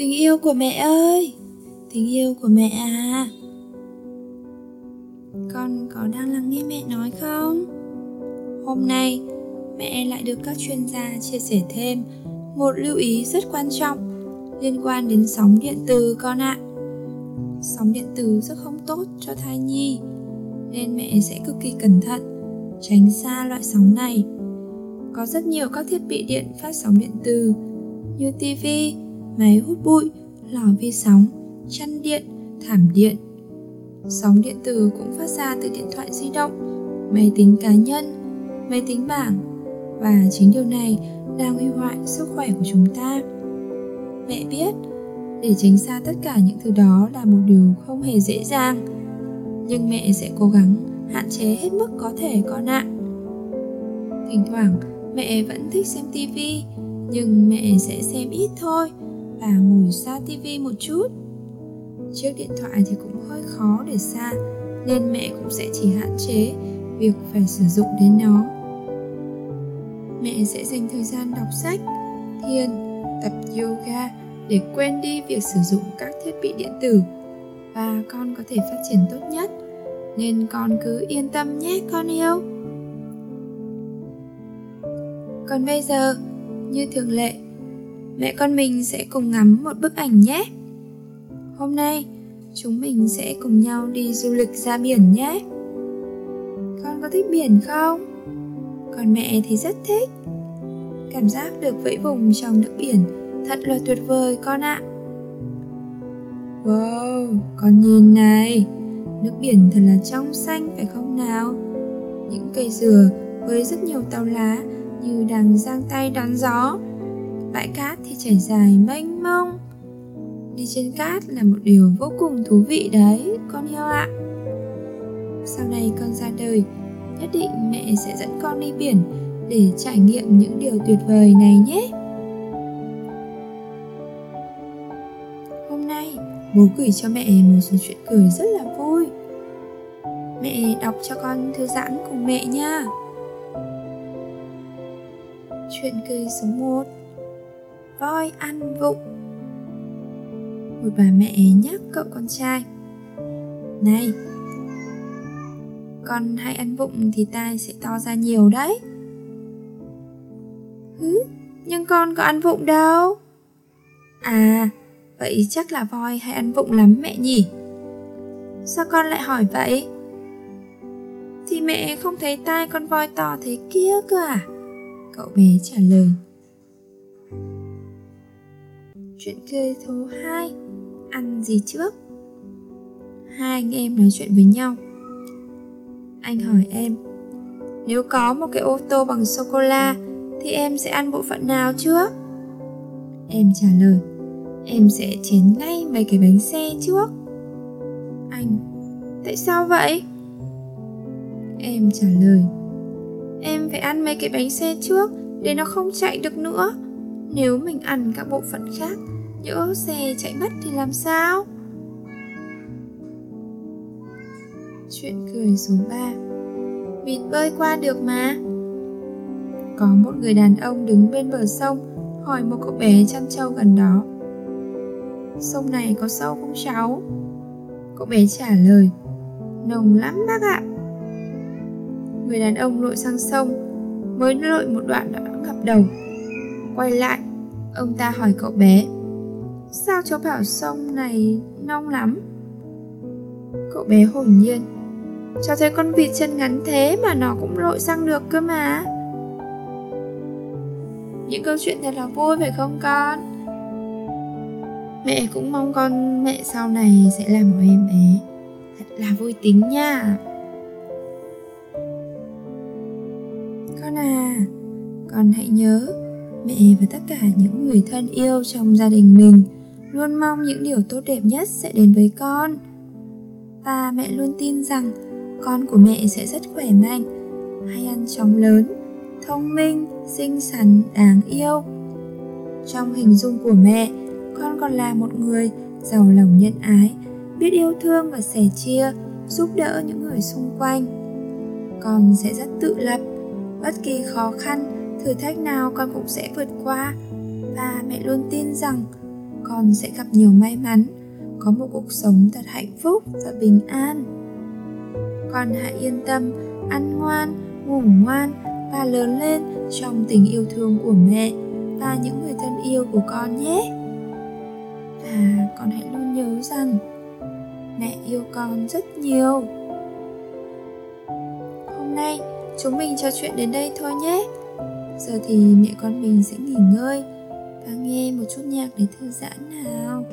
Tình yêu của mẹ ơi Tình yêu của mẹ à Con có đang lắng nghe mẹ nói không? Hôm nay mẹ lại được các chuyên gia chia sẻ thêm một lưu ý rất quan trọng liên quan đến sóng điện từ con ạ. Sóng điện từ rất không tốt cho thai nhi nên mẹ sẽ cực kỳ cẩn thận tránh xa loại sóng này. Có rất nhiều các thiết bị điện phát sóng điện từ như tivi, máy hút bụi, lò vi sóng, chăn điện, thảm điện. Sóng điện từ cũng phát ra từ điện thoại di động, máy tính cá nhân, máy tính bảng và chính điều này đang hủy hoại sức khỏe của chúng ta. Mẹ biết, để tránh xa tất cả những thứ đó là một điều không hề dễ dàng. Nhưng mẹ sẽ cố gắng hạn chế hết mức có thể con ạ. Thỉnh thoảng mẹ vẫn thích xem tivi, nhưng mẹ sẽ xem ít thôi và ngồi xa tivi một chút. Chiếc điện thoại thì cũng hơi khó để xa, nên mẹ cũng sẽ chỉ hạn chế việc phải sử dụng đến nó. Mẹ sẽ dành thời gian đọc sách, thiền, tập yoga để quên đi việc sử dụng các thiết bị điện tử. Và con có thể phát triển tốt nhất, nên con cứ yên tâm nhé, con yêu. Còn bây giờ, như thường lệ mẹ con mình sẽ cùng ngắm một bức ảnh nhé. Hôm nay, chúng mình sẽ cùng nhau đi du lịch ra biển nhé. Con có thích biển không? Còn mẹ thì rất thích. Cảm giác được vẫy vùng trong nước biển thật là tuyệt vời con ạ. Wow, con nhìn này. Nước biển thật là trong xanh phải không nào? Những cây dừa với rất nhiều tàu lá như đang giang tay đón gió bãi cát thì chảy dài mênh mông. Đi trên cát là một điều vô cùng thú vị đấy, con heo ạ. Sau này con ra đời, nhất định mẹ sẽ dẫn con đi biển để trải nghiệm những điều tuyệt vời này nhé. Hôm nay, bố gửi cho mẹ một số chuyện cười rất là vui. Mẹ đọc cho con thư giãn cùng mẹ nha. Chuyện cười số 1 voi ăn vụng. Một bà mẹ nhắc cậu con trai, này, con hay ăn vụng thì tai sẽ to ra nhiều đấy. Hứ, nhưng con có ăn vụng đâu? À vậy chắc là voi hay ăn vụng lắm mẹ nhỉ. Sao con lại hỏi vậy? Thì mẹ không thấy tai con voi to thế kia cơ à? Cậu bé trả lời chuyện cười số 2 ăn gì trước? Hai anh em nói chuyện với nhau. Anh hỏi em, nếu có một cái ô tô bằng sô cô la thì em sẽ ăn bộ phận nào trước? Em trả lời, em sẽ chén ngay mấy cái bánh xe trước. Anh, tại sao vậy? Em trả lời, em phải ăn mấy cái bánh xe trước để nó không chạy được nữa. Nếu mình ăn các bộ phận khác nhỡ xe chạy mất thì làm sao? Chuyện cười số 3 Vịt bơi qua được mà. Có một người đàn ông đứng bên bờ sông, Hỏi một cậu bé chăn trâu gần đó. Sông này có sâu không cháu? Cậu bé trả lời, Nồng lắm bác ạ. Người đàn ông lội sang sông, Mới lội một đoạn đã gặp đầu. Quay lại, Ông ta hỏi cậu bé Sao cháu bảo sông này nông lắm? Cậu bé hồn nhiên. Cháu thấy con vịt chân ngắn thế mà nó cũng lội sang được cơ mà. Những câu chuyện thật là vui phải không con? Mẹ cũng mong con mẹ sau này sẽ là một em bé. Thật là vui tính nha. Con à Con hãy nhớ Mẹ và tất cả những người thân yêu trong gia đình mình Luôn mong những điều tốt đẹp nhất sẽ đến với con. Và mẹ luôn tin rằng con của mẹ sẽ rất khỏe mạnh, hay ăn chóng lớn, thông minh, xinh xắn, đáng yêu. Trong hình dung của mẹ, con còn là một người giàu lòng nhân ái, biết yêu thương và sẻ chia, giúp đỡ những người xung quanh. Con sẽ rất tự lập, bất kỳ khó khăn, thử thách nào con cũng sẽ vượt qua. Và mẹ luôn tin rằng con sẽ gặp nhiều may mắn. Có một cuộc sống thật hạnh phúc và bình an. Con hãy yên tâm, ăn ngoan, ngủ ngoan và lớn lên trong tình yêu thương của mẹ và những người thân yêu của con nhé. Và con hãy luôn nhớ rằng mẹ yêu con rất nhiều. Hôm nay, chúng mình trò chuyện đến đây thôi nhé. Giờ thì mẹ con mình sẽ nghỉ ngơi và nghe một chút nhạc để thư giãn nào.